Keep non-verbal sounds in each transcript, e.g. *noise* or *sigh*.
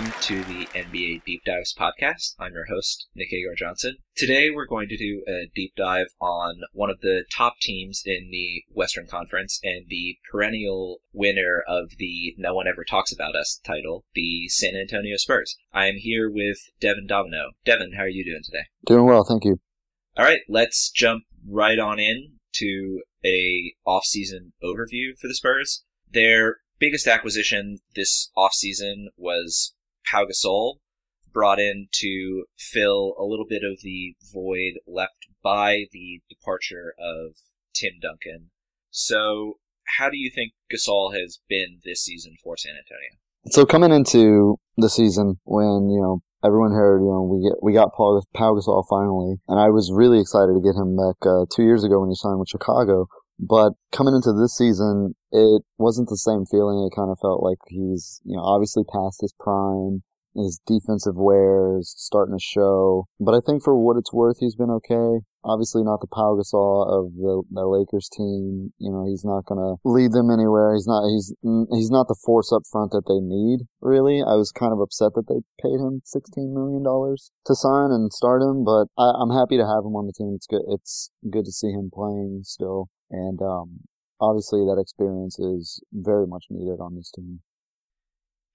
welcome to the NBA Deep Dives podcast. I'm your host, Nick Agar Johnson. Today we're going to do a deep dive on one of the top teams in the Western Conference and the perennial winner of the No One Ever Talks About Us title, the San Antonio Spurs. I am here with Devin Domino. Devin, how are you doing today? Doing well, thank you. All right, let's jump right on in to a off-season overview for the Spurs. Their biggest acquisition this offseason was Pau Gasol, brought in to fill a little bit of the void left by the departure of Tim Duncan. So, how do you think Gasol has been this season for San Antonio? So coming into the season, when you know everyone heard, you know, we get we got Paul Pau Gasol finally, and I was really excited to get him back uh, two years ago when he signed with Chicago. But coming into this season, it wasn't the same feeling. It kind of felt like he's, you know, obviously past his prime. His defensive wares starting to show. But I think for what it's worth, he's been okay. Obviously not the Pau Gasol of the, the Lakers team. You know, he's not gonna lead them anywhere. He's not, he's, he's not the force up front that they need, really. I was kind of upset that they paid him $16 million to sign and start him, but I, I'm happy to have him on the team. It's good, it's good to see him playing still. And, um, obviously that experience is very much needed on this team.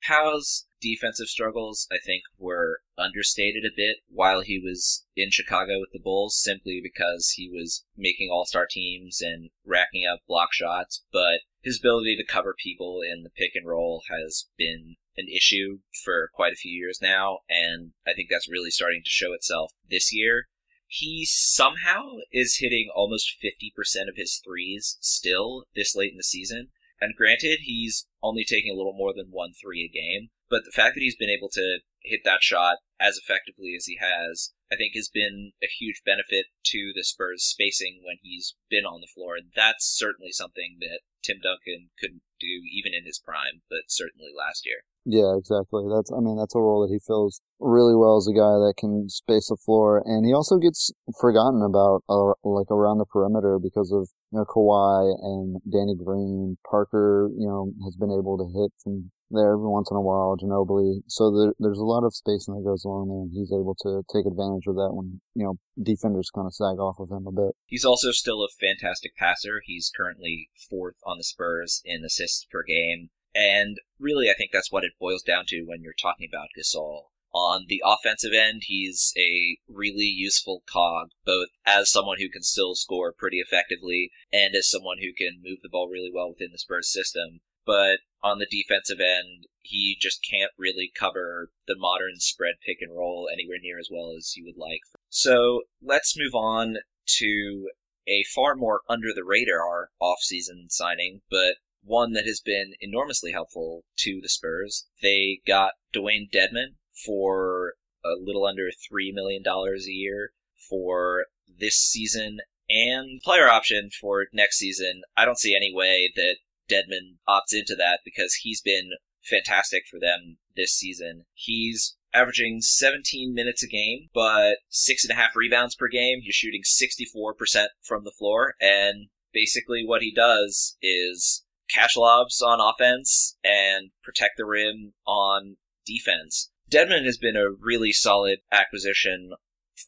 Pau's defensive struggles, I think, were understated a bit while he was in Chicago with the Bulls, simply because he was making all star teams and racking up block shots, but his ability to cover people in the pick and roll has been an issue for quite a few years now, and I think that's really starting to show itself this year. He somehow is hitting almost 50% of his threes still this late in the season. And granted, he's only taking a little more than one three a game, but the fact that he's been able to hit that shot as effectively as he has, I think has been a huge benefit to the Spurs spacing when he's been on the floor. And that's certainly something that Tim Duncan couldn't do even in his prime, but certainly last year. Yeah, exactly. That's I mean that's a role that he fills really well as a guy that can space the floor, and he also gets forgotten about uh, like around the perimeter because of you know Kawhi and Danny Green. Parker, you know, has been able to hit from there every once in a while. Ginobili, so there, there's a lot of spacing that goes along there, and he's able to take advantage of that when you know defenders kind of sag off of him a bit. He's also still a fantastic passer. He's currently fourth on the Spurs in assists per game. And really, I think that's what it boils down to when you're talking about Gasol. On the offensive end, he's a really useful cog, both as someone who can still score pretty effectively and as someone who can move the ball really well within the Spurs system. But on the defensive end, he just can't really cover the modern spread pick and roll anywhere near as well as you would like. So let's move on to a far more under the radar offseason signing, but one that has been enormously helpful to the Spurs. They got Dwayne Dedmon for a little under $3 million a year for this season and player option for next season. I don't see any way that Dedmon opts into that because he's been fantastic for them this season. He's averaging 17 minutes a game, but six and a half rebounds per game. He's shooting 64% from the floor, and basically what he does is catch lobs on offense and protect the rim on defense. Dedmon has been a really solid acquisition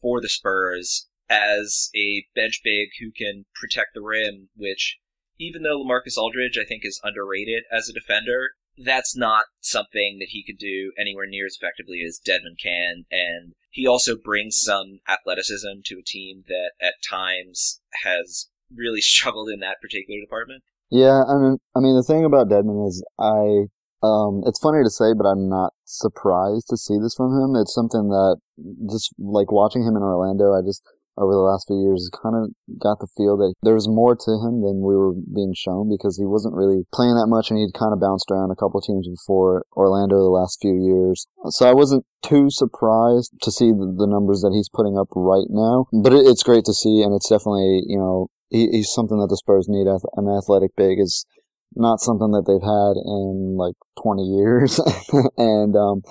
for the Spurs as a bench big who can protect the rim, which even though LaMarcus Aldridge I think is underrated as a defender, that's not something that he could do anywhere near as effectively as Dedmon can, and he also brings some athleticism to a team that at times has really *laughs* struggled in that particular department. Yeah, I mean, I mean, the thing about Dedmon is, I, um, it's funny to say, but I'm not surprised to see this from him. It's something that just like watching him in Orlando, I just over the last few years kind of got the feel that there was more to him than we were being shown because he wasn't really playing that much and he'd kind of bounced around a couple of teams before Orlando the last few years. So I wasn't too surprised to see the numbers that he's putting up right now, but it's great to see and it's definitely, you know, he, he's something that the Spurs need. An athletic big is not something that they've had in like 20 years. *laughs* and, um,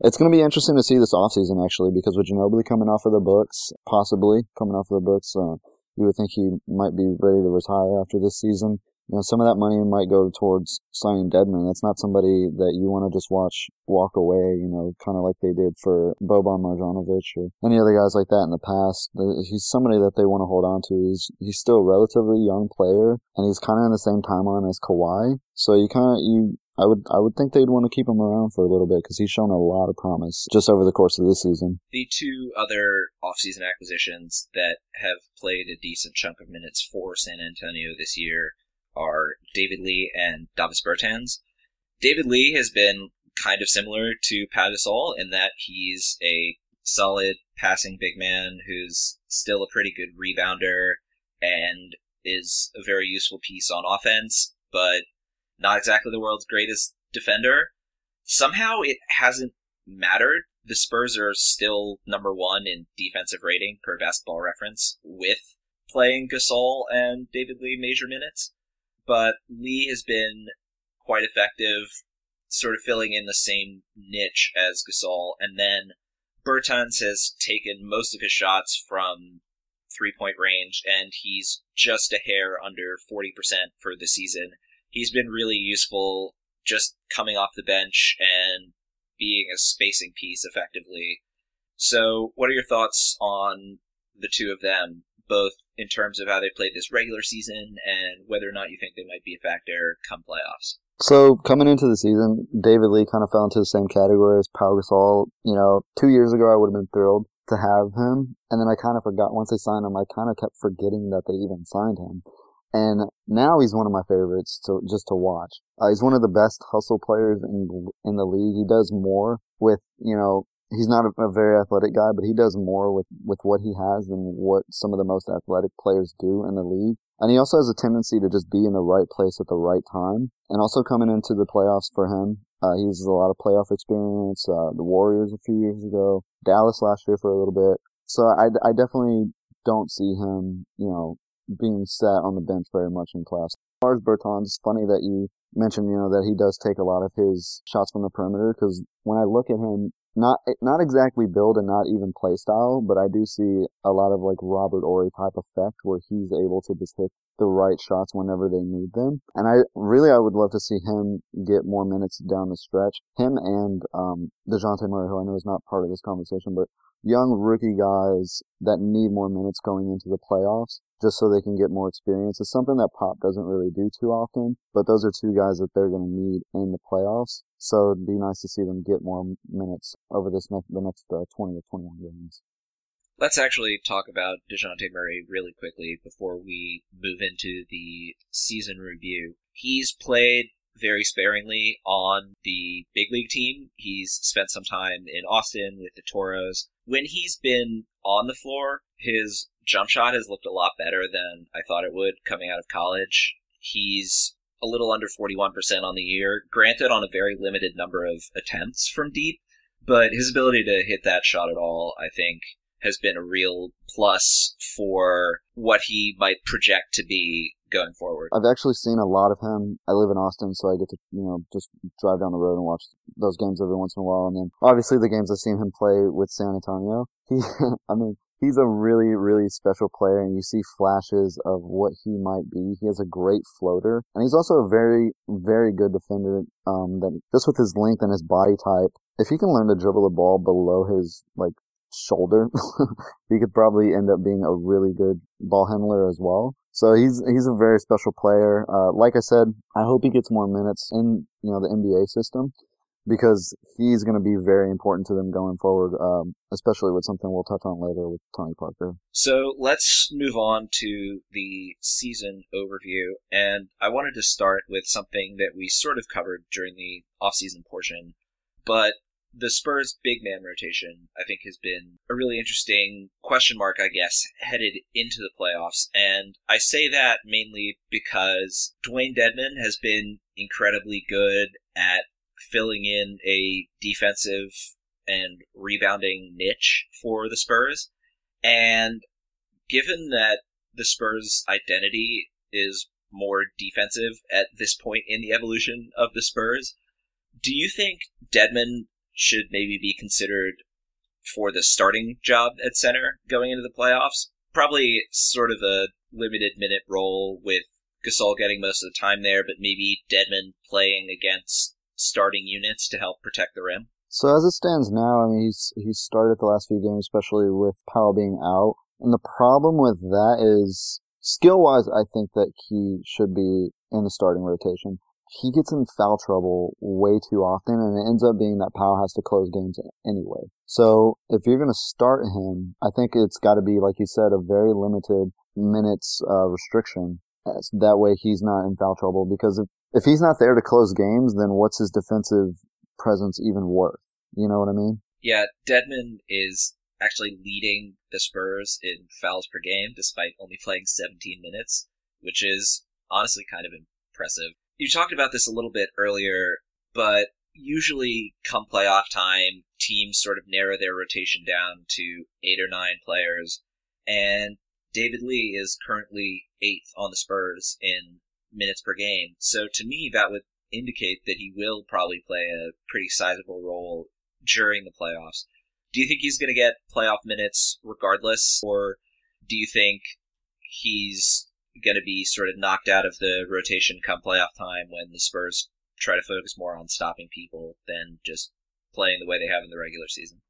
it's going to be interesting to see this offseason actually because with Ginobili coming off of the books, possibly coming off of the books, uh, you would think he might be ready to retire after this season. You know, some of that money might go towards signing Dedmon. That's not somebody that you want to just watch walk away, you know, kind of like they did for Boban Marjanovic or any other guys like that in the past. He's somebody that they want to hold on to. He's, he's still a relatively young player and he's kind of in the same timeline as Kawhi. So you kind of, you, I would I would think they'd want to keep him around for a little bit because he's shown a lot of promise just over the course of this season. The two other offseason acquisitions that have played a decent chunk of minutes for San Antonio this year are David Lee and Davis Bertans. David Lee has been kind of similar to Pau Gasol in that he's a solid passing big man who's still a pretty good rebounder and is a very useful piece on offense, but not exactly the world's greatest defender. Somehow it hasn't mattered. The Spurs are still number one in defensive rating per basketball reference with playing Gasol and David Lee major minutes. But Lee has been quite effective, sort of filling in the same niche as Gasol. And then Bertans has taken most of his shots from three point range, and he's just a hair under 40% for the season he's been really useful just coming off the bench and being a spacing piece effectively. So, what are your thoughts on the two of them, both in terms of how they played this regular season and whether or not you think they might be a factor come playoffs? So coming into the season, David Lee kind of fell into the same category as Pau Gasol. You know, two years ago I would have been thrilled to have him, and then I kind of forgot once they signed him. I kind of kept forgetting that they even signed him. And now he's one of my favorites to just to watch. Uh, he's one of the best hustle players in in the league. He does more with you know he's not a, a, very athletic guy, but he does more with with what he has than what some of the most athletic players do in the league. And he also has a tendency to just be in the right place at the right time. And also coming into the playoffs for him, uh, he has a lot of playoff experience. Uh, the Warriors a few years ago, Dallas last year for a little bit. So I, I definitely don't see him, you know, being sat on the bench very much in playoffs. As far as Bertans, it's funny that you mentioned, you know, that he does take a lot of his shots from the perimeter because when I look at him, not not exactly build and not even play style, but I do see a lot of like Robert Horry type effect where he's able to just hit the right shots whenever they need them. And I really I would love to see him get more minutes down the stretch. Him and um Dejounte Murray, who I know is not part of this conversation, but young rookie guys that need more minutes going into the playoffs just so they can get more experience. It's something that Pop doesn't really do too often, but those are two guys that they're going to need in the playoffs. So it'd be nice to see them get more minutes over this the next uh, 20 or 21 games. Let's actually talk about DeJounte Murray really quickly before we move into the season review. He's played very sparingly on the big league team. He's spent some time in Austin with the Toros. When he's been on the floor, his jump shot has looked a lot better than I thought it would coming out of college. He's a little under 41% on the year, granted on a very limited number of attempts from deep, but his ability to hit that shot at all, I think, has been a real plus for what he might project to be going forward. I've actually seen a lot of him. I live in Austin, so I get to, you know, just drive down the road and watch those games every once in a while. And then obviously the games I've seen him play with San Antonio, *laughs* he, I mean, he's a really, really special player and you see flashes of what he might be. He has a great floater and he's also a very, very good defender. Um, that just with his length and his body type, if he can learn to dribble the ball below his like shoulder, *laughs* he could probably end up being a really good ball handler as well. So he's he's a very special player. Uh, like I said, I hope he gets more minutes in you know the NBA system because he's going to be very important to them going forward, um, especially with something we'll touch on later with Tony Parker. So let's move on to the season overview, and I wanted to start with something that we sort of covered during the off-season portion, but the Spurs big man rotation, I think, has been a really interesting question mark, I guess, headed into the playoffs. And I say that mainly because Dwayne Dedmon has been incredibly good at filling in a defensive and rebounding niche for the Spurs. And given that the Spurs' identity is more defensive at this point in the evolution of the Spurs, do you think Dedmon should maybe be considered for the starting job at center going into the playoffs. Probably sort of a limited minute role with Gasol getting most of the time there, but maybe Dedmon playing against starting units to help protect the rim? So as it stands now, I mean, he's he's started the last few games, especially with Pau being out. And the problem with that is skill wise, I think that he should be in the starting rotation. He gets in foul trouble way too often, and it ends up being that Pau has to close games anyway. So if you're going to start him, I think it's got to be, like you said, a very limited minutes uh, restriction. That way he's not in foul trouble because if, if he's not there to close games, then what's his defensive presence even worth? You know what I mean? Yeah, Dedmon is actually leading the Spurs in fouls per game despite only playing 17 minutes, which is honestly kind of impressive. You talked about this a little bit earlier, but usually come playoff time, teams sort of narrow their rotation down to eight or nine players, and David Lee is currently eighth on the Spurs in minutes per game. So to me, that would indicate that he will probably play a pretty sizable role during the playoffs. Do you think he's going to get playoff minutes regardless, or do you think he's going to be sort of knocked out of the rotation come playoff time when the Spurs try to focus more on stopping people than just playing the way they have in the regular season?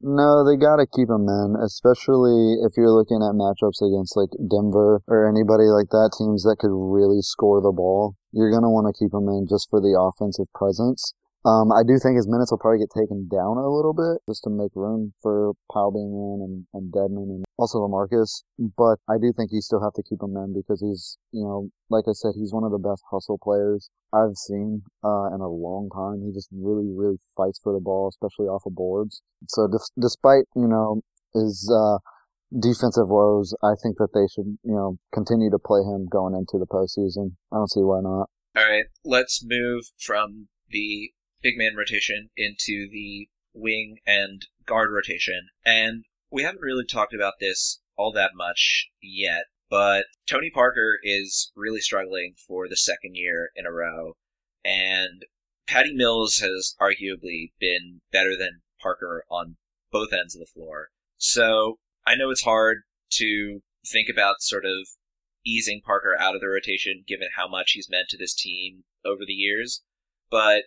No, they gotta keep him in, especially if you're looking at matchups against like Denver or anybody like that, teams that could really score the ball. You're gonna want to keep him in just for the offensive presence. Um, I do think his minutes will probably get taken down a little bit just to make room for Pau being in and, and Dedmon and also LaMarcus. But I do think you still have to keep him in because he's, you know, like I said, he's one of the best hustle players I've seen uh, in a long time. He just really, really fights for the ball, especially off of boards. So despite, you know, his uh, defensive woes, I think that they should, you know, continue to play him going into the postseason. I don't see why not. All right, let's move from the big man rotation into the wing and guard rotation. And we haven't really talked about this all that much yet, but Tony Parker is really struggling for the second year in a row. And Patty Mills has arguably been better than Parker on both ends of the floor. So I know it's hard to think about sort of easing Parker out of the rotation given how much he's meant to this team over the years. But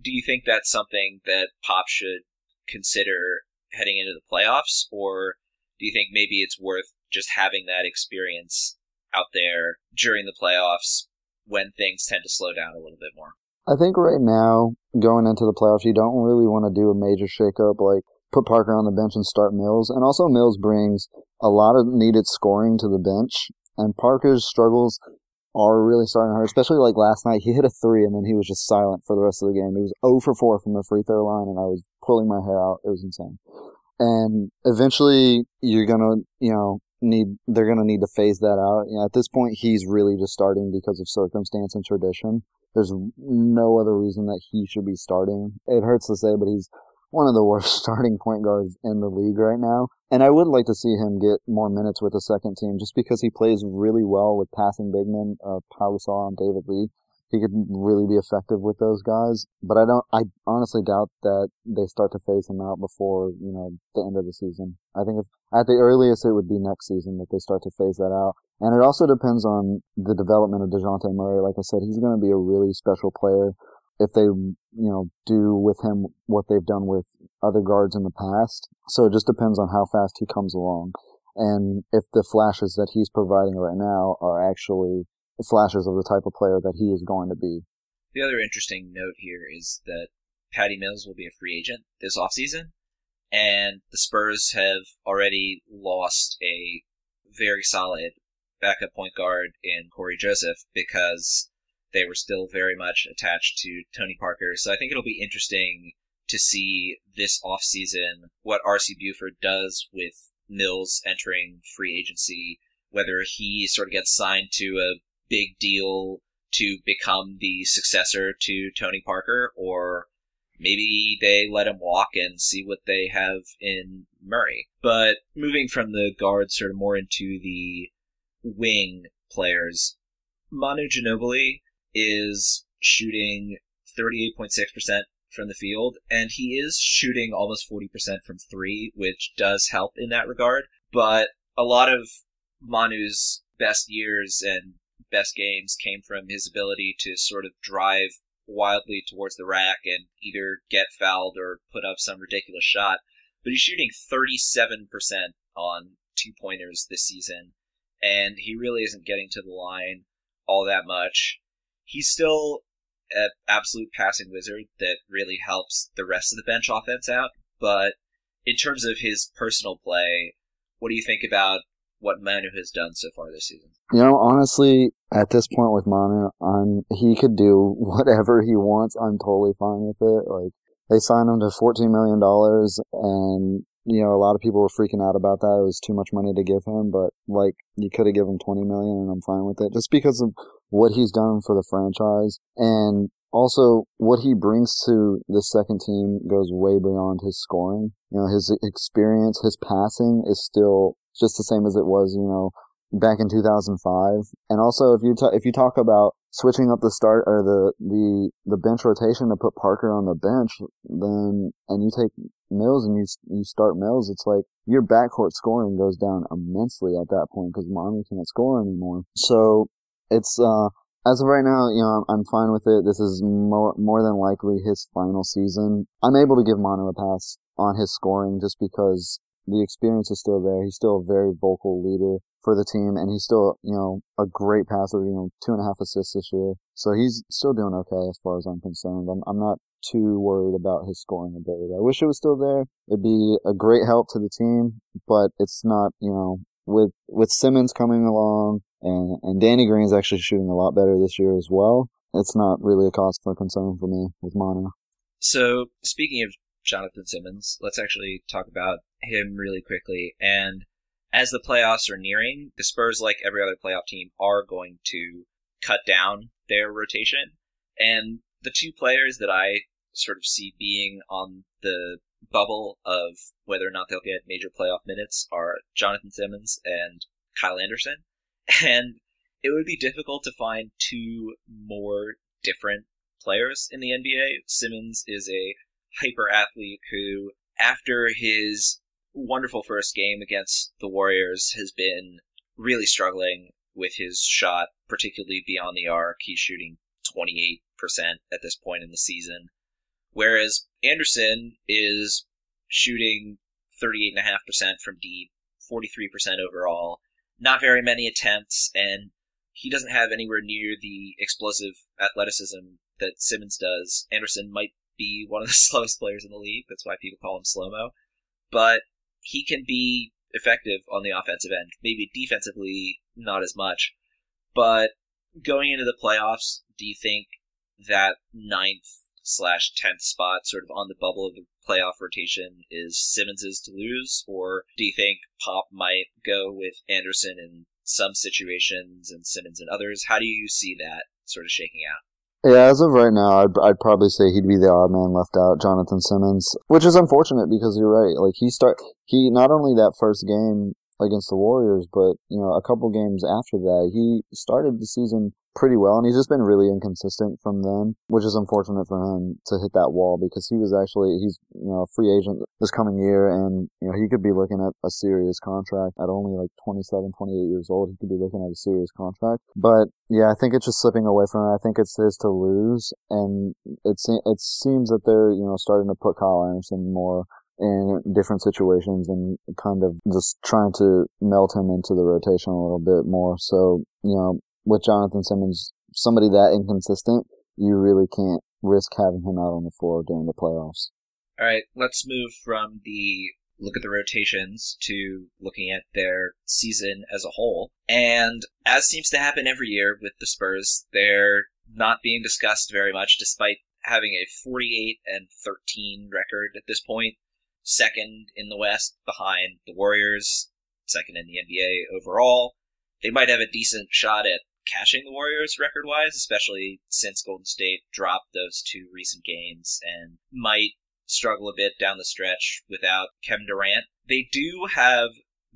do you think that's something that Pop should consider heading into the playoffs, or do you think maybe it's worth just having that experience out there during the playoffs when things tend to slow down a little bit more? I think right now, going into the playoffs, you don't really want to do a major shakeup like put Parker on the bench and start Mills. And also, Mills brings a lot of needed scoring to the bench. And Parker's struggles are really starting to hurt, especially like last night. He hit a three and then he was just silent for the rest of the game. He was 0 for 4 from the free throw line and I was pulling my hair out. It was insane. And eventually you're going to, you know, need, they're going to need to phase that out. You know, at this point, he's really just starting because of circumstance and tradition. There's no other reason that he should be starting. It hurts to say, but he's one of the worst *laughs* starting point guards in the league right now. And I would like to see him get more minutes with the second team just because he plays really well with passing big men, uh, Pau Gasol and David Lee. He could really be effective with those guys. But I don't, I honestly doubt that they start to phase him out before, you know, the end of the season. I think if, at the earliest it would be next season that they start to phase that out. And it also depends on the development of DeJounte Murray. Like I said, he's going to be a really special player if they, you know, do with him what they've done with other guards in the past. So it just depends on how fast he comes along. And if the flashes that he's providing right now are actually flashes of the type of player that he is going to be. The other interesting note here is that Patty Mills will be a free agent this offseason, and the Spurs have already lost a very solid backup point guard in Cory Joseph because they were still very much attached to Tony Parker. So I think it'll be interesting to see this offseason what RC Buford does with Mills entering free agency, whether he sort of gets signed to a big deal to become the successor to Tony Parker, or maybe they let him walk and see what they have in Murray. But moving from the guards sort of more into the wing players, Manu Ginobili is shooting 38.6% from the field, and he is shooting almost 40% from three, which does help in that regard. But a lot of Manu's best years and best games came from his ability to sort of drive wildly towards the rack and either get fouled or put up some ridiculous shot. But he's shooting 37% on two pointers this season, and he really isn't getting to the line all that much. He's still an absolute passing wizard that really helps the rest of the bench offense out, but in terms of his personal play, what do you think about what Manu has done so far this season? You know, honestly, at this point with Manu, I'm he could do *laughs* whatever he wants. I'm totally fine with it. Like they signed him to fourteen million dollars, and you know a lot of people were freaking out about that. It was too much money to give him, but like you could have given him twenty million, and I'm fine with it, just because of what he's done for the franchise and also what he brings to the second team goes way beyond his scoring. You know, his experience, his passing is still just the same as it was, you know, back in 2005. And also, if you t- if you talk about switching up the start or the the the bench rotation to put Parker on the bench, then and you take Mills and you you start Mills, it's like your backcourt scoring goes down immensely at that point because Manu can't score anymore. So it's uh as of right now, you know, I'm fine with it. This is more more than likely his final season. I'm able to give Manu a pass on his scoring just because the experience is still there. He's still a very vocal leader for the team, and he's still, you know, a great passer. You know, two and a half assists this year, so he's still doing okay as far as I'm concerned. I'm, I'm not too worried about his scoring ability. I wish it was still there. It'd be a great help to the team, but it's not. You know, with with Simmons coming along and and Danny Green's actually shooting a lot better this year as well. It's not really a cause for concern for me with Manu. So speaking of Jonathan Simmons, let's actually talk about him really quickly. And as the playoffs are nearing, the Spurs, like every other playoff team, are going to cut down their rotation. And the two players that I sort of see being on the bubble of whether or not they'll get major playoff minutes are Jonathan Simmons and Kyle Anderson. *laughs* And it would be difficult to find two more different players in the NBA. Simmons is a hyper athlete who, after his wonderful first game against the Warriors, has been really struggling with his shot, particularly beyond the arc. He's shooting 28% at this point in the season. Whereas Anderson is shooting 38.5% from deep, 43% overall, not very many attempts, and he doesn't have anywhere near the explosive athleticism that Simmons does. Anderson might be one of the *laughs* slowest players in the league. That's why people call him slow mo. But he can be effective on the offensive end. Maybe defensively, not as much. But going into the playoffs, do you think that ninth slash tenth spot, sort of on the bubble of the playoff rotation, is Simmons's to lose, or do you think Pop might go with Anderson in some situations and Simmons in others? How do you see that sort of shaking out? Yeah, as of right now, I'd, I'd probably say he'd be the odd man left out, Jonathan Simmons, which is unfortunate because you're right. Like he start he not only that first game against the Warriors, but you know a couple games after that, he started the season pretty well, and he's just been really inconsistent from then, which is unfortunate for him to hit that wall because he was actually he's you know a free agent this coming year, and you know he could be looking at a serious contract at only like 27, 28 years old. He could be looking at a serious contract, but yeah, I think it's just slipping away from it. I think it's his to lose, and it it seems that they're you know starting to put Kyle Anderson more in different situations and kind of just trying to melt him into the rotation a little bit more. So, you know, with Jonathan Simmons, somebody that inconsistent, you really can't risk having him out on the floor during the playoffs. All right, let's move from the look at the rotations to looking at their season as a whole. And as seems to happen every year with the Spurs, they're not being discussed very much despite having a 48 and 13 record at this point, second in the West behind the Warriors, second in the NBA overall. They might have a decent shot at catching the Warriors record wise, especially since Golden State dropped those two recent games and might struggle a bit down the stretch without Kevin Durant. They do have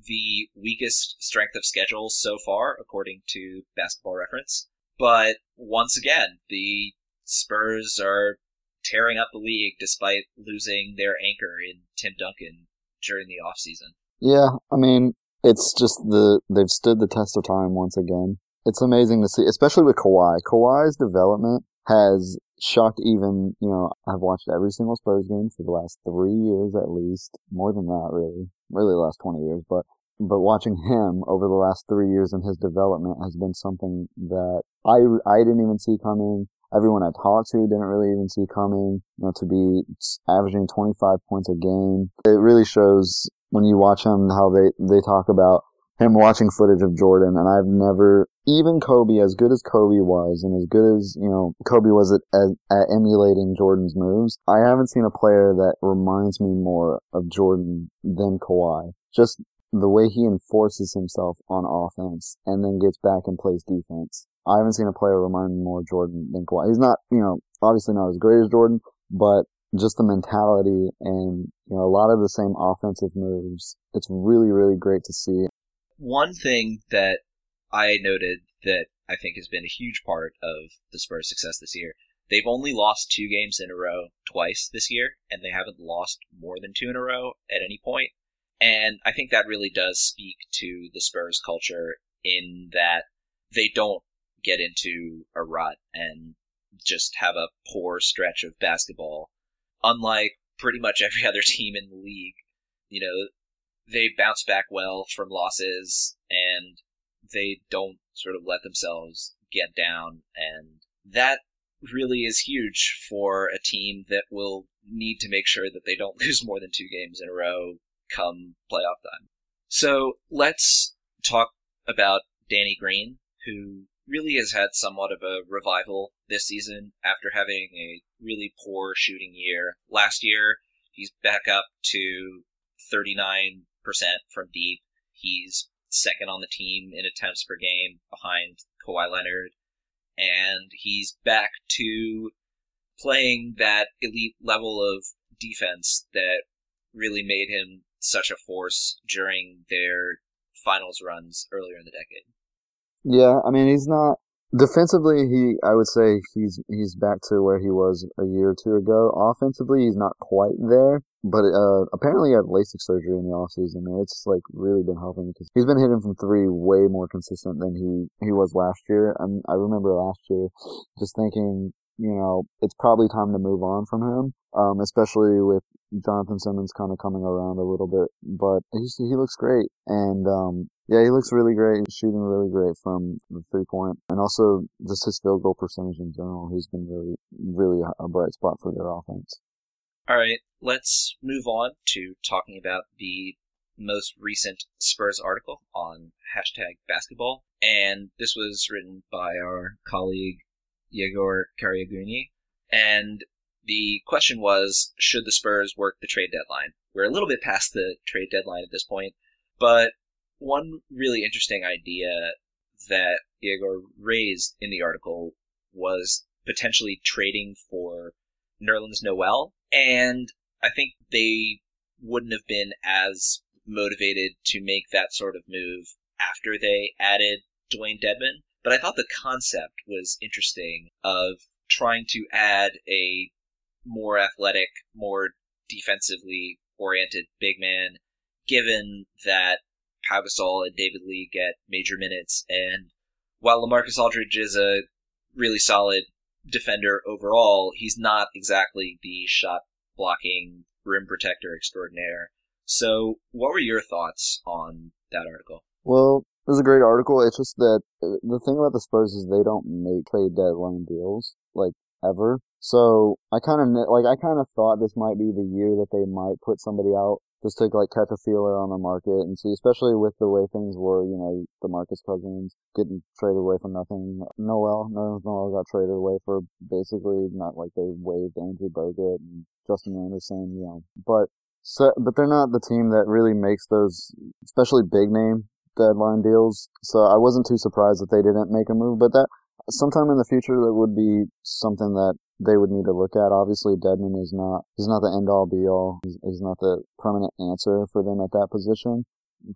the weakest strength of schedule so far, according to Basketball Reference. But once again, the Spurs are tearing up the league despite losing their anchor in Tim Duncan during the offseason. Yeah, I mean, it's just the they've stood the test of time once again it's amazing to see, especially with Kawhi. Kawhi's development has shocked even, you know, I've watched every single Spurs game for the last three years at least, more than that really, really the last 20 years, but, but watching him over the last three years and his development has been something that I, I didn't even see coming. Everyone I talked to didn't really even see coming, you know, to be averaging 25 points a game. It really shows when you watch him how they, they talk about him watching footage of Jordan, and I've never, even Kobe, as good as Kobe was, and as good as, you know, Kobe was at, at, at, emulating Jordan's moves, I haven't seen a player that reminds me more of Jordan than Kawhi. Just the way he enforces himself on offense and then gets back and plays defense. I haven't seen a player remind me more of Jordan than Kawhi. He's not, you know, obviously not as great as Jordan, but just the mentality and, you know, a lot of the same offensive moves. It's really, really great to see. One thing that I noted that I think has been a huge part of the Spurs' success this year, they've only lost two games in a row twice this year, and they haven't lost more than two in a row at any point. And I think that really does speak to the Spurs culture in that they don't get into a rut and just have a poor stretch of basketball. Unlike pretty much every *laughs* other team in the league, you know, they bounce back well from losses and they don't sort of let themselves get down. And that really is huge for a team that will need to make sure that they don't *laughs* lose more than two games in a row come playoff time. So let's talk about Danny Green, who really has had somewhat of a revival this season after having a really poor shooting year. Last year, he's back up to 39 percent from deep. He's second on the team in attempts per game behind Kawhi Leonard, and he's back to playing that elite level of defense that really made him such a force during their finals runs earlier in the decade. Yeah, I mean he's not defensively. He, I would say he's he's back to where he was a year or two ago. Offensively, he's not quite there, but uh, apparently he had LASIK surgery in the offseason, and it's like really been helping because he's been hitting from three way more consistent than he he was last year. And I remember last year just thinking, you know, it's probably time to move on from him, um, especially with Jonathan Simmons kind of coming around a little bit. But he's, he looks great, and um, yeah, he looks really great. He's shooting really great from the three point, and also just his field goal percentage in general. He's been really, really a bright spot for their offense. All right, let's move on to talking about the most recent Spurs article on hashtag basketball, and this was written by our colleague Yegor Karagiogni, and the question was, should the Spurs work the trade deadline? We're a little bit past the trade deadline at this point, but one really interesting idea that Igor raised in the article was potentially trading for Nerlens Noel, and I think they wouldn't have been as motivated to make that sort of move after they added Dwayne Dedmon. But I thought the concept was interesting of trying to add a more athletic, more defensively oriented big man, given that Pau Gasol and David Lee get major minutes. And while Lamarcus Aldridge is a really solid defender overall, he's not exactly the shot blocking rim protector extraordinaire. So, what were your thoughts on that article? Well, it was a great article. It's just that uh, the thing about the Spurs is they don't make trade deadline deals, like ever. So I kind of like I kind of thought this might be the year that they might put somebody out just to like catch a feeler on the market and see, especially with the way things were, you know, DeMarcus Cousins getting traded away for nothing. Noel, no, Noel got traded away for basically not like they waived Andrew Bogut and Justin Anderson, you know, but so, but they're not the team that really makes those, especially big name deadline deals. So I wasn't too surprised that they didn't make a move, but that sometime in the future that would be something that they would need to look at. Obviously, Dedmon is not he's not the end all be all. He's, not the permanent answer for them at that position.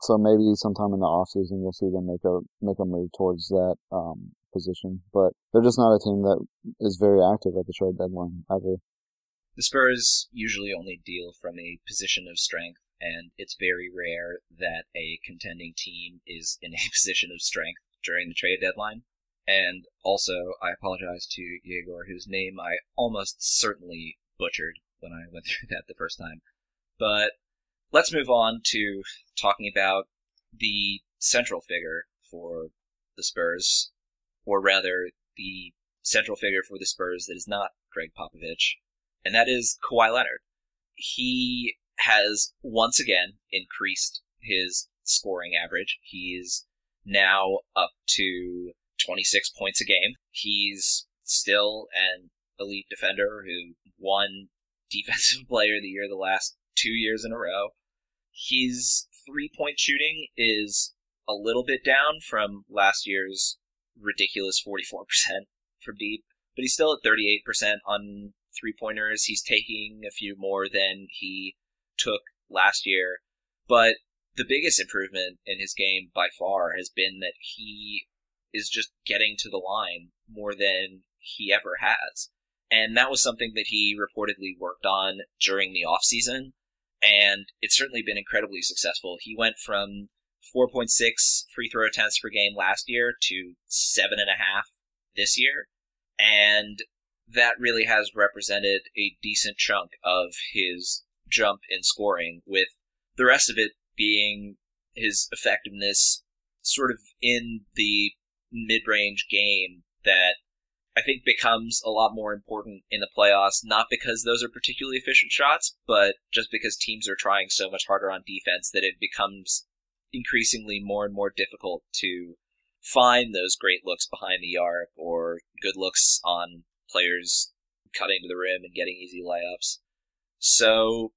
So maybe sometime in the off season you'll see them make a make a move towards that um, position. But they're just not a team that is very active at the trade deadline either. The Spurs usually only deal from a position of strength, and it's very rare that a contending team is in a *laughs* position of strength during the trade deadline. And also, I apologize to Yegor, whose name I almost certainly butchered when I went *laughs* through that the first time. But let's move on to talking about the central figure for the Spurs, or rather, the central figure for the Spurs that is not Gregg Popovich, and that is Kawhi Leonard. He has once again increased his scoring average. He's now up to 26 points a game. He's still an elite defender who won *laughs* Defensive Player of the Year the last two years in a row. His three point shooting is a little bit down from last year's ridiculous 44% from deep, but he's still at 38% on three pointers. He's taking a few more than he took last year. But the biggest improvement in his game by far has been that he is just getting to the line more than he ever has. And that was something that he reportedly worked on during the offseason. And it's certainly been incredibly successful. He went from 4.6 free throw attempts per game last year to 7.5 this year. And that really has represented a decent chunk of his jump in scoring, with the rest of it being his effectiveness sort of in the mid range game that I think becomes a lot more important in the playoffs, not because those are particularly efficient shots, but just because teams are trying so much harder on defense that it becomes increasingly more and more difficult to find those great looks behind the arc or good looks on players cutting to the rim and getting easy layups. So,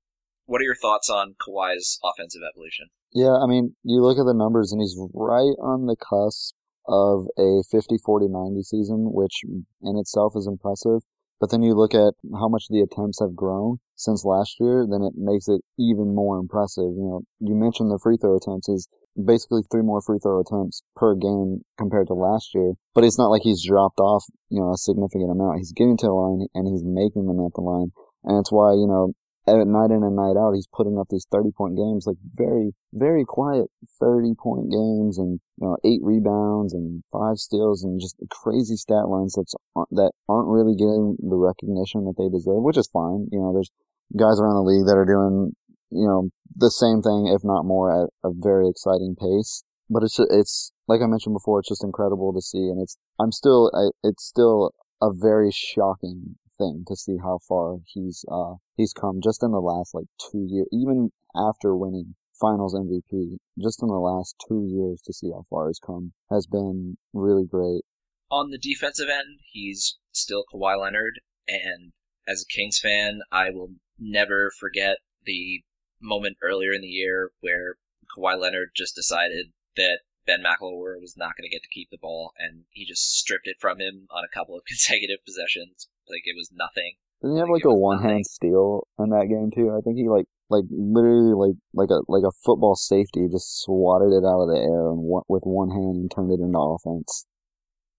what are your thoughts on Kawhi's offensive evolution? Yeah, I mean, you look at the numbers and he's right on the cusp of a 50 40 90 season, which in itself is impressive. But then you look at how much the attempts have grown since last year, then it makes it even more impressive. You know, you mentioned the free throw attempts is basically three more free throw attempts per game compared to last year. But it's not like he's dropped off, you know, a significant amount. He's getting to the line and he's making them at the line. And it's why, you know, night in and night out, he's putting up these 30 point games, like very, very quiet 30 point games and, you know, eight rebounds and five steals and just crazy stat lines that's, uh, that aren't really getting the recognition that they deserve, which is fine. You know, there's guys around the league that are doing, you know, the same thing, if not more at a very exciting pace. But it's, it's, like I mentioned before, it's just incredible to see. And it's, I'm still, I, it's still a very shocking thing to see how far he's uh he's come just in the last like two years, even after winning Finals MVP, just in the last two years to see how far he's come has been really great. On the defensive end, he's still Kawhi Leonard, and as a Kings fan, I will never forget the moment earlier in the year where Kawhi Leonard just decided that Ben McLemore was not going to get to keep the ball, and he just stripped it from him on a couple of *laughs* consecutive possessions. Like it was nothing. Didn't he have like, like a one hand steal in that game too? I think he like like literally like like a like a football safety just swatted it out of the air and one, with one hand and turned it into offense.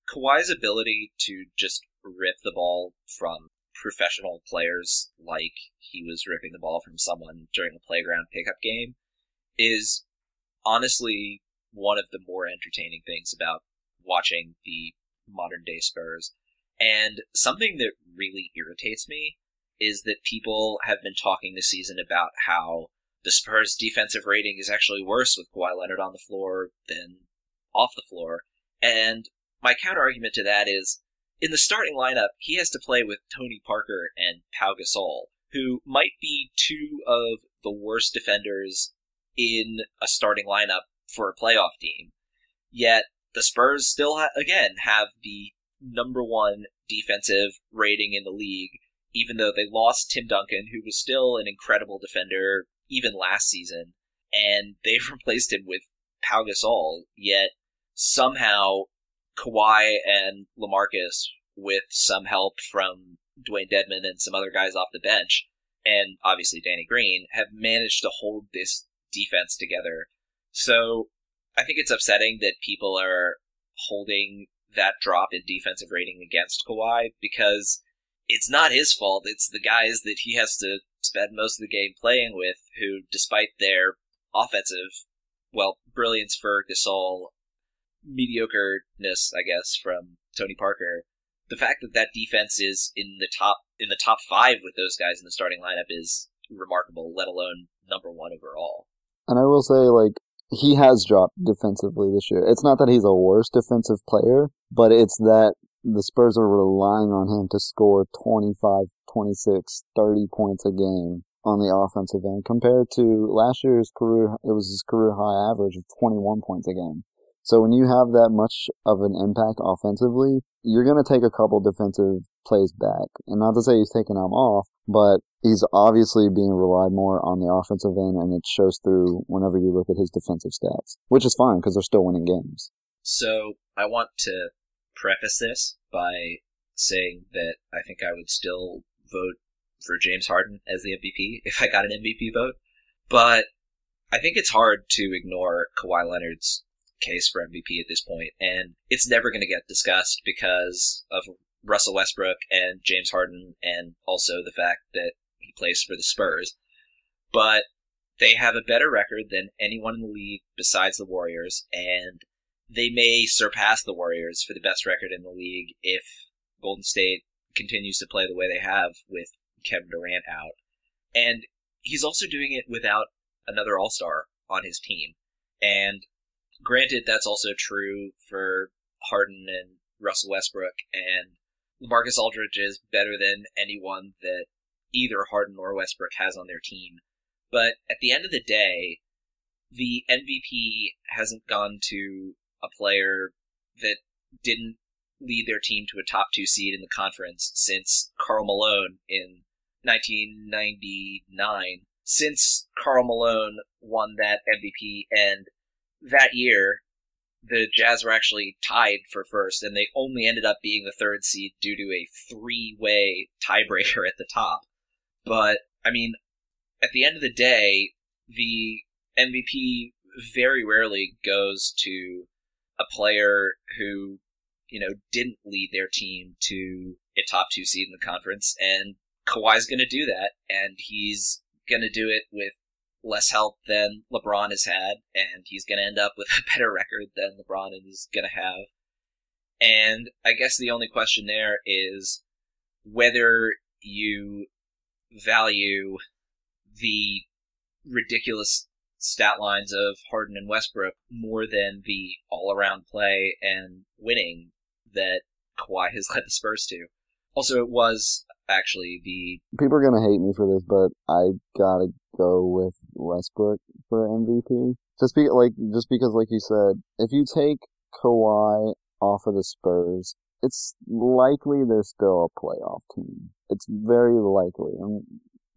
Kawhi's ability to just rip the ball from professional players like he was ripping the ball from someone during a playground pickup game is honestly one of the more entertaining things about watching the modern day Spurs. And something that really irritates me is that people have been talking this season about how the Spurs' defensive rating is actually worse with Kawhi Leonard on the floor than off the floor. And my counter argument to that is in the starting lineup, he has to play with Tony Parker and Pau Gasol, who might be two of the worst defenders in a starting lineup for a playoff team. Yet the Spurs still, ha- again, have the number one defensive rating in the league, even though they lost Tim Duncan, who was still an incredible defender even last season, and *laughs* they've replaced him with Pau Gasol. Yet somehow Kawhi and Lamarcus, with some help from Dwayne Dedmon and some other guys off the bench, and obviously Danny Green, have managed to hold this defense together. So I think it's upsetting that people are holding that drop in defensive rating against Kawhi because it's not his fault. It's the guys that he has to spend most of the game playing with who, despite their offensive, well, brilliance for Gasol, mediocreness, I guess, from Tony Parker. The fact that that defense is in the top in the top five with those guys in the starting lineup is remarkable. Let alone number one overall. And I will say, like, he has dropped hmm. defensively this year. It's not that he's a worse defensive player, but it's that the Spurs are relying on him to score 25, 26, 30 points a game on the offensive end compared to last year's career. It was his career high average of 21 points a game. So when you have that much of an impact offensively, you're going to take a couple defensive plays back. And not to say he's taking them off, but he's obviously being relied more on the offensive end and it shows through whenever you look at his defensive stats, which is fine because they're still winning games. So I want to preface this by saying that I think I would still vote for James Harden as the MVP *laughs* if I got an MVP vote. But I think it's hard to ignore Kawhi Leonard's case for MVP at this point, and it's never going to get discussed because of Russell Westbrook and James Harden, and also the fact that he plays for the Spurs. But they have a better record than anyone in the league besides the Warriors, and they may surpass the Warriors for the best record in the league if Golden State continues to play the way they have with Kevin Durant out. And he's also doing it without another All Star on his team. And granted, that's also true for Harden and Russell Westbrook. And LaMarcus Aldridge is better than anyone that either Harden or Westbrook has on their team. But at the end of the day, the MVP hasn't gone to a player that didn't lead their team to a top two seed in the conference since Karl Malone in 1999. Since Karl Malone won that MVP, and that year, the Jazz were actually tied for first, and they only ended up being the third seed due to a three way tiebreaker *laughs* at the top. But, I mean, at the end of the day, the MVP very rarely goes to a player who, you know, didn't lead their team to a top two seed in the conference, and Kawhi's going to do that, and he's going to do it with less help than LeBron has had, and he's going to end up with a *laughs* better record than LeBron is going to have. And I guess the only question there is whether you value the ridiculous stat lines of Harden and Westbrook more than the all around play and winning that Kawhi has *laughs* led the Spurs to. Also, it was actually the people are gonna hate me for this, but I gotta go with Westbrook for MVP. Just be like, just because, like you said, if you take Kawhi off of the Spurs, it's likely they're still a playoff team. It's very likely. Mean,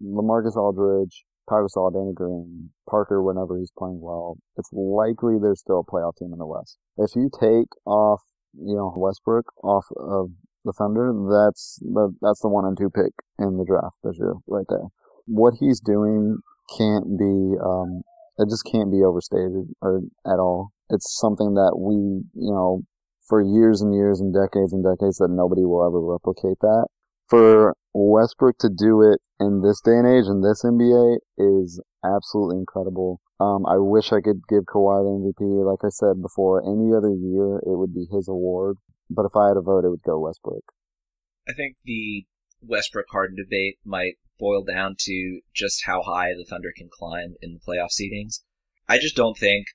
LaMarcus Aldridge, Pau Gasol, Danny Green, Parker whenever he's playing well. It's likely there's still a playoff team in the West. If you take off, you know, Westbrook off of the Thunder, that's the that's the one and two pick in the draft this year, right there. What he's doing can't be, um, it just can't be overstated or at all. It's something that we, you know, for years and years and decades and decades that nobody will ever replicate that. For Westbrook to do it in this day and age in this NBA is absolutely incredible. Um, I wish I could give Kawhi the MVP. Like I said before, any other year it would be his award. But if I had a vote, it would go Westbrook. I think the Westbrook Harden debate might boil down to just how high the Thunder can climb in the playoff seedings. I just don't think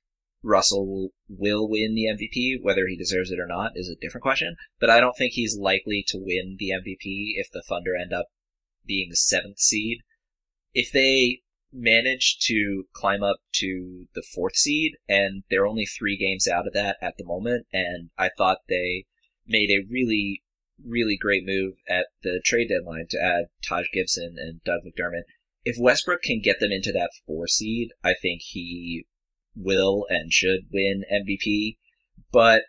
Russell will, will win the MVP. Whether he deserves it or not is a different question. But I don't think he's likely to win the MVP if the Thunder end up being the seventh seed. If they manage to climb up to the fourth seed, and they're only three games out of that at the moment, and I thought they made a really, really great move at the trade deadline to add Taj Gibson and Doug McDermott. If Westbrook can get them into that four seed, I think he will and should win MVP. But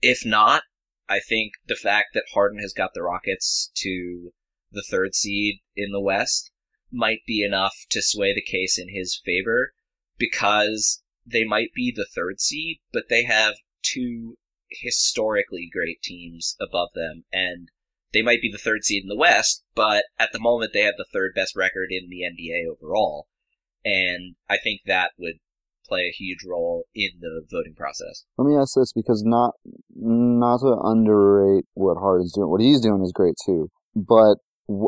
if not, I think the fact that Harden has got the Rockets to the third seed in the West might be enough to sway the case in his favor because they might be the third seed, but they have two historically great teams above them, and they might be the third seed in the West, but at the moment they have the third best record in the NBA overall. And I think that would play a huge role in the voting process. Let me ask this because not not to underrate what Harden's doing. What he's doing is great too. But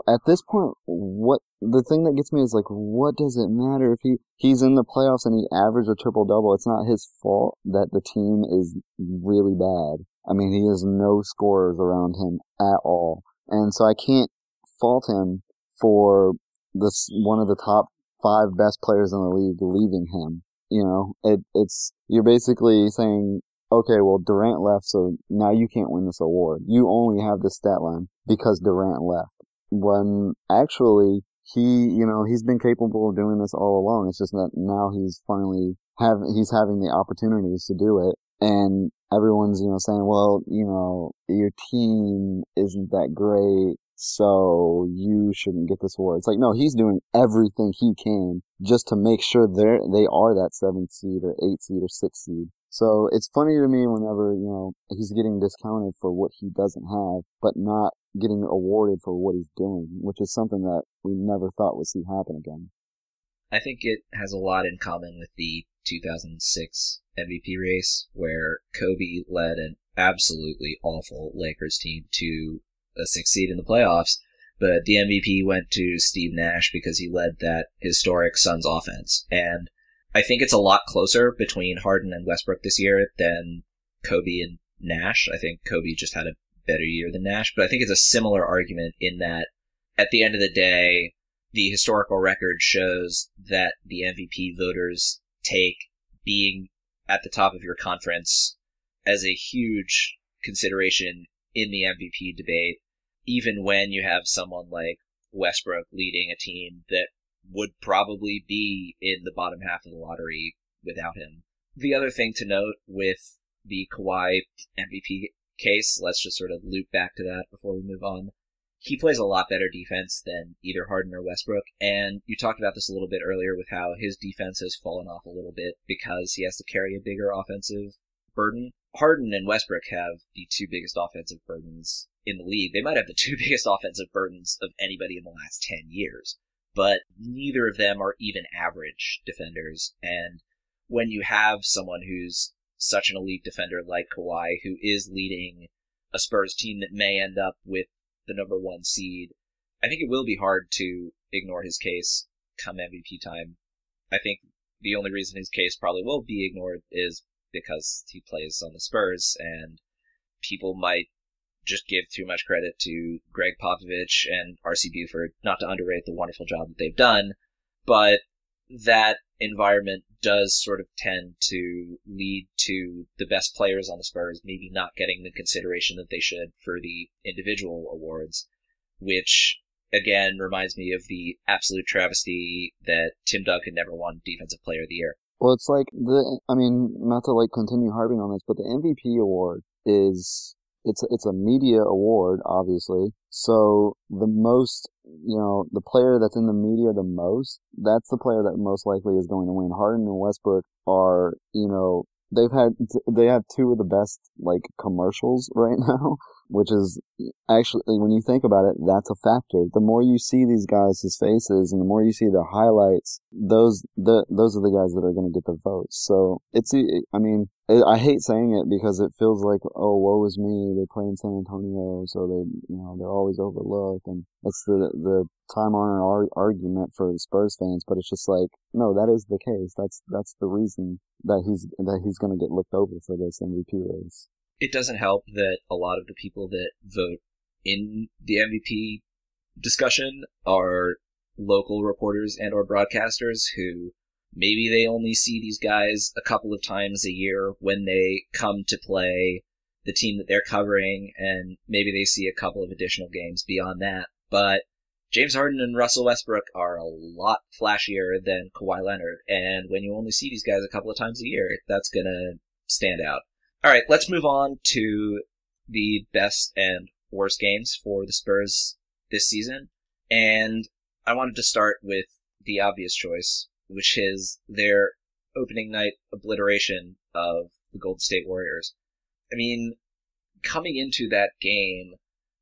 at this point, what the thing that gets me is like, what does it matter if he he's in the playoffs and he averaged a triple double? It's not his fault that the team is really bad. I mean, he has no scorers around him at all, and so I can't fault him for this one of the top five best players in the league leaving him. You know, it it's you're basically saying, okay, well Durant left, so now you can't win this award. You only have this stat line because Durant left. When actually he, you know, he's been capable of doing this all along. It's just that now he's finally have he's having the opportunities to do it, and everyone's you know saying, well, you know, your team isn't that great so you shouldn't get this award. It's like, no, he's doing everything he can just to make sure they're, they are that seventh seed or eight seed or six seed. So it's funny to me whenever, you know, he's getting discounted for what he doesn't have, but not getting awarded for what he's doing, which is something that we never thought would see happen again. I think it has a lot in common with the 2006 MVP race, where Kobe led an absolutely awful Lakers team to uh, succeed in the playoffs. But the MVP went to Steve Nash because he led that historic Suns offense. And I think it's a lot closer between Harden and Westbrook this year than Kobe and Nash. I think Kobe just had a better year than Nash, but I think it's a similar argument in that at the end of the day, the historical record shows that the MVP voters take being at the top of your conference as a huge consideration in the MVP debate, even when you have someone like Westbrook leading a team that would probably be in the bottom half of the lottery without him. The other thing to note with the Kawhi MVP case, let's just sort of loop back to that before we move on. He plays a lot better defense than either Harden or Westbrook, and you talked about this a little bit earlier with how his defense has fallen off a little bit because he has to carry a bigger offensive burden. Harden and Westbrook have the two biggest offensive burdens in the league. They might have the *laughs* two biggest offensive burdens of anybody in the last 10 years, but neither of them are even average defenders. And when you have someone who's such an elite defender like Kawhi, who is leading a Spurs team that may end up with the number one seed, I think it will be hard to ignore his case come MVP time. I think the only reason his case probably will be ignored is because he plays on the Spurs and people might just give too much credit to Gregg Popovich and RC Buford, not to underrate the wonderful job that they've done, but that environment does sort of tend to lead to the best players on the Spurs maybe not getting the consideration that they should for the individual awards, which again reminds me of the absolute travesty that Tim Duncan never won Defensive Player of the Year. Well, it's like the, I mean, not to like continue harping on this, but the MVP award is it's it's a media award, obviously. So the most, you know, the player that's in the media the most, that's the player that most likely is going to win. Harden and Westbrook are, you know, they've had they have two of the best like commercials *laughs* right now which is actually when you think about it that's a factor the more you see these guys' faces and the more you see their highlights those the those are the guys that are going to get the votes so it's i mean I hate saying it because it feels like, oh, woe is me. They play in San Antonio, so they, you know, they're always overlooked, and it's the the time honored ar- argument for Spurs fans. But it's just like, no, that is the case. That's that's the reason that he's that he's going to get looked over for this MVP race. It doesn't help that a lot of the people that vote in the MVP discussion are local reporters and or broadcasters who Maybe they only see these guys a couple of times a year when they come to play the team that they're covering, and maybe they see a couple of additional games beyond that. But James Harden and Russell Westbrook are a lot flashier than Kawhi Leonard, and when you only see these guys a couple of times a year, that's gonna stand out. Alright, let's move on to the best and worst games for the Spurs this season. And I wanted to start with the obvious choice, which is their opening night obliteration of the Golden State Warriors. I mean, coming into that game,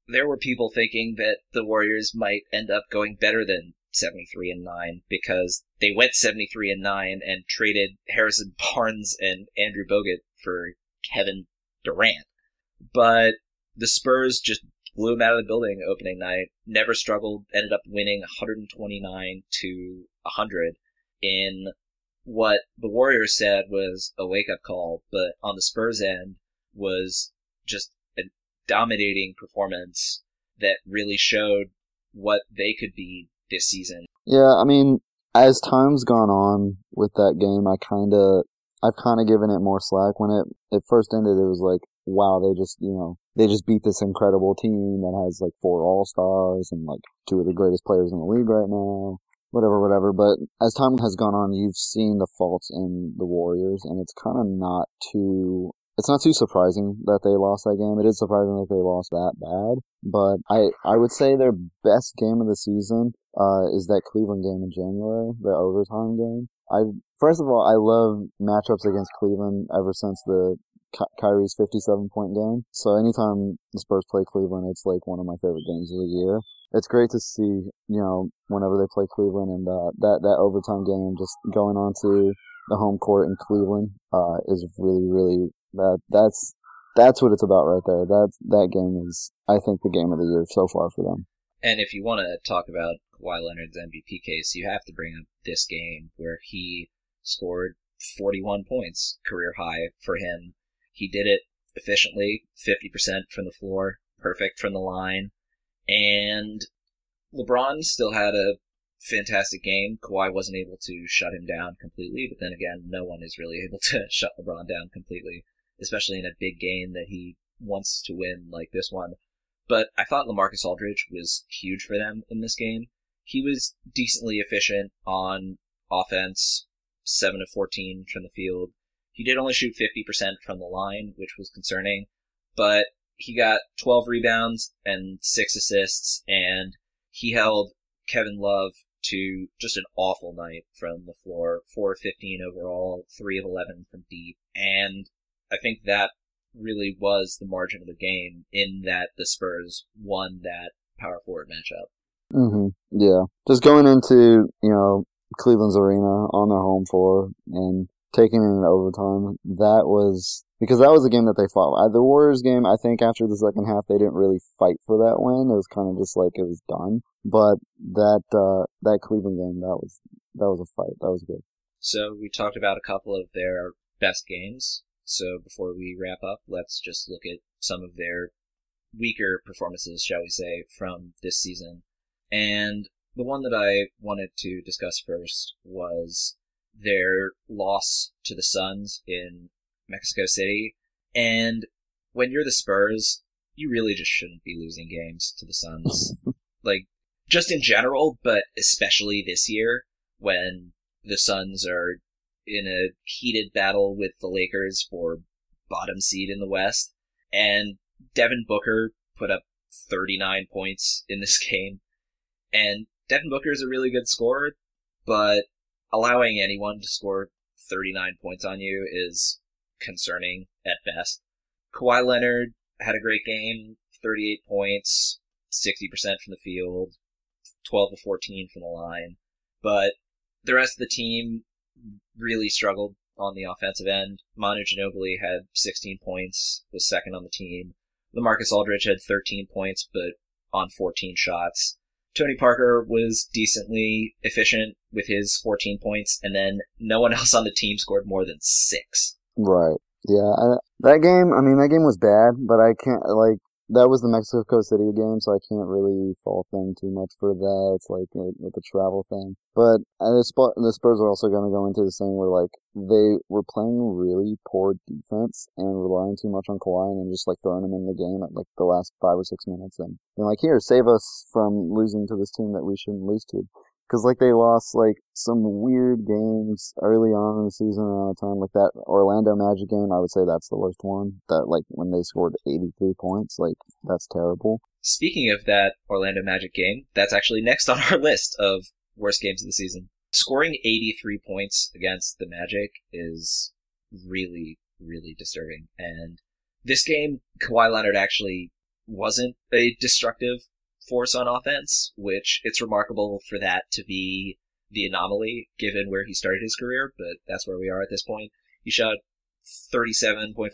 there were people thinking that the Warriors might end up going better than 73 and 9 because they went 73 and 9 and traded Harrison *laughs* Barnes and Andrew Bogut for Kevin Durant. But the Spurs just blew him out of the building opening night. Never struggled. Ended up winning 129 to 100 in what the Warriors said was a wake up call, but on the Spurs end was just a dominating performance that really showed what they could be this season. Yeah, I mean, as time's gone on with that game, I kind of, I've kind of given it more slack. When it it first ended, it was like, wow, they just, you know, they just beat this incredible team that has like four All Stars and like two of the greatest players in the league right now. Whatever, whatever. But as time has gone on, you've seen the faults in the Warriors, and it's kind of not too it's not too surprising that they lost that game. It is surprising that they lost that bad, but I I would say their best game of the season uh, is that Cleveland game in January, the overtime game. I first of all, I love matchups against Cleveland ever since the Ky- Kyrie's 57 point game. So anytime the Spurs play Cleveland, it's like one of my favorite games of the year. It's great to see, you know, whenever they play Cleveland and uh, that that overtime game just going on to the home court in Cleveland uh, is really really that that's that's what it's about right there. That that game is, I think, the game of the year so far for them. And if you want to talk about Kawhi Leonard's MVP case, you have to bring up this game where he scored 41 points, career high for him. He did it efficiently, 50% from the floor, perfect from the line, and LeBron still had a fantastic game. Kawhi wasn't able to shut him down completely, but then again, no one is really *laughs* able to shut LeBron down completely especially in a big game that he wants to win like this one. But I thought LaMarcus Aldridge was huge for them in this game. He was decently efficient on offense, 7 of 14 from the field. He did only shoot 50% from the line, which was concerning, but he got 12 rebounds and 6 assists, and he held Kevin Love to just an awful night from the floor. 4 of 15 overall, 3 of 11 from deep, and I think that really was the margin of the game in that the Spurs won that power forward matchup. Hmm Yeah, just going into you know Cleveland's arena on their home floor and taking it in overtime. That was because that was a game that they fought. The Warriors game, I think after the second half, they didn't really fight for that win. It was kind of just like it was done. But that uh, that Cleveland game, that was that was a fight. That was good. So we talked about a couple of their best games. So before we wrap up, let's just look at some of their weaker performances, shall we say, from this season. And the one that I wanted to discuss first was their loss to the Suns in Mexico City. And when you're the Spurs, you really just shouldn't be losing games to the Suns. *laughs* like, just in general, but especially this year when the Suns are in a heated battle with the Lakers for bottom seed in the West. And Devin Booker put up 39 points in this *laughs* game. And Devin Booker is a really good scorer, but allowing anyone to score 39 points on you is concerning at best. Kawhi Leonard had a great game, 38 points, 60% from the field, 12 to 14 from the line. But the rest of the team really struggled on the offensive end. Manu Ginobili had 16 points, was second on the team. LaMarcus Aldridge had 13 points, but on 14 shots. Tony Parker was decently efficient with his 14 points, and then no one *laughs* else on the team scored more than six. Right. Yeah. I, that game, I mean, that game was bad, but I can't, like, that was the Mexico City game, so I can't really fault them too much for that. It's like uh, with the travel thing. But the, Sp- the Spurs are also going to go into this thing where like they were playing really poor defense and relying too much on Kawhi and just like throwing him in the game at like the last five or six minutes and being like, here, save us from losing to this team that we shouldn't lose to. Cause like they lost like some weird games early on in the season around the time, like that Orlando Magic game, I would say that's the worst one. That like when they scored 83 points, like that's terrible. Speaking of that Orlando Magic game, that's actually next on *laughs* our list of worst games of the season. Scoring 83 points against the Magic is really, really disturbing. And this game, Kawhi Leonard actually wasn't a destructive force on offense, which it's remarkable for that to be the anomaly given where he started his career, but that's where we are at this point. He shot 37.5%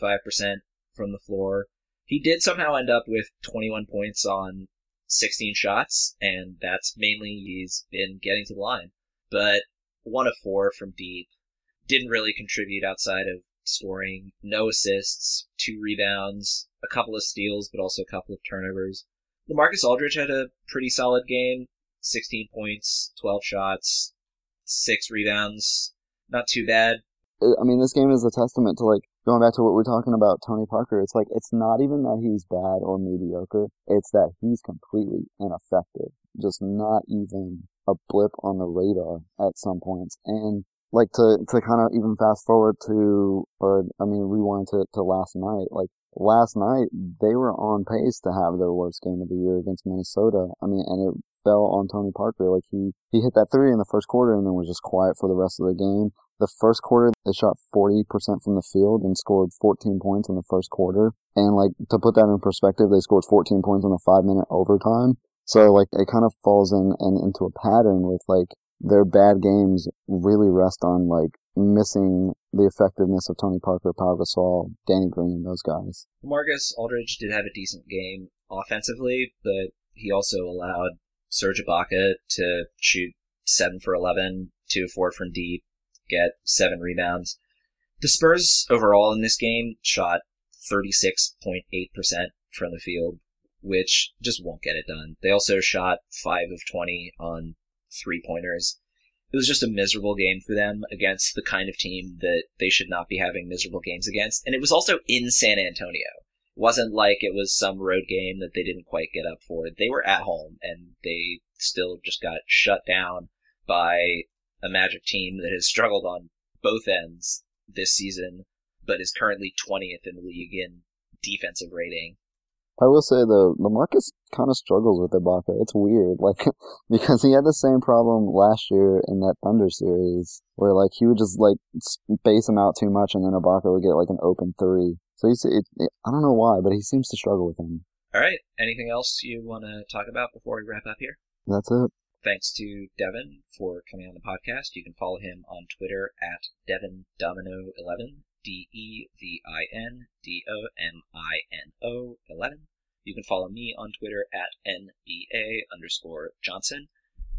from the floor. He did somehow end up with 21 points on 16 shots, and that's mainly he's been getting to the line. But one of four from deep, didn't really contribute outside of scoring. No assists, two rebounds, a couple of steals, but also a couple of turnovers. LaMarcus Aldridge had a pretty solid game 16 points, 12 shots, six rebounds. Not too bad. I mean, this game is a testament to like going back to what we're talking about Tony Parker. It's like it's not even that he's bad or mediocre. It's that he's completely ineffective. Just not even a blip on the radar at some points. And like to to kind of even fast forward to or I mean rewind to, to last night. Like last night they were on pace to have their worst game of the year against Minnesota. I mean, and it fell on Tony Parker. Like he he hit that three in the first quarter and then was just quiet for the rest of the game. The first quarter they shot 40% from the field and scored 14 points in the first quarter. And like to put that in perspective, they scored 14 points in a five minute overtime. So like it kind of falls in and into a pattern with like their bad games really rest on like missing the effectiveness of Tony Parker, Pau Gasol, Danny Green, those guys. LaMarcus Aldridge did have a decent game offensively, but he also allowed Serge Ibaka to shoot seven for 11, two of four from deep, get seven rebounds. The Spurs overall in this game shot 36.8% from the field, which just won't get it done. They also shot 5 of 20 on three pointers. It was just a miserable game for them against the kind of team that they should not be having miserable games against. And it was also in San Antonio. It wasn't like it was some road game that they didn't quite get up for. They were at home and they still just got shut down by a Magic team that has struggled on both ends this season, but is currently 20th in the league in defensive rating. I will say though, LaMarcus kind of struggles with Ibaka. It's weird, like *laughs* because he had the same problem last year in that Thunder series, where like he would just like space him out too much, and then Ibaka would get like an open three. So he's, it, it, I don't know why, but he seems to struggle with him. All right. Anything else you want to talk about before we wrap up here? That's it. Thanks to Devin for coming on the podcast. You can follow him on Twitter at Devin Domino 11 D E V I N D O M I N O 11. You can follow me on Twitter at NBA underscore Johnson.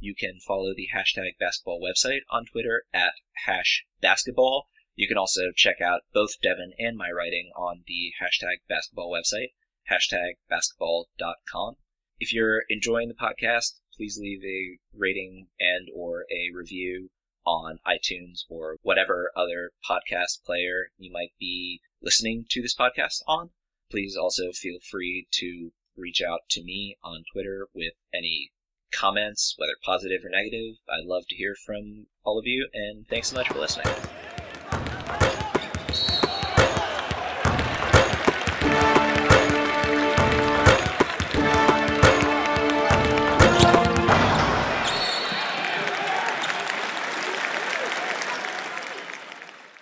You can follow the hashtag basketball website on Twitter at hash basketball. You can also check out both Devin and my writing on the hashtag basketball website, hashtag basketball.com. If you're enjoying the podcast, please leave a rating and or a review on iTunes or whatever other podcast player you might be listening to this podcast on. Please also feel free to reach out to me on Twitter with any comments, whether positive or negative. I'd love to hear from all of you, and thanks so much for listening.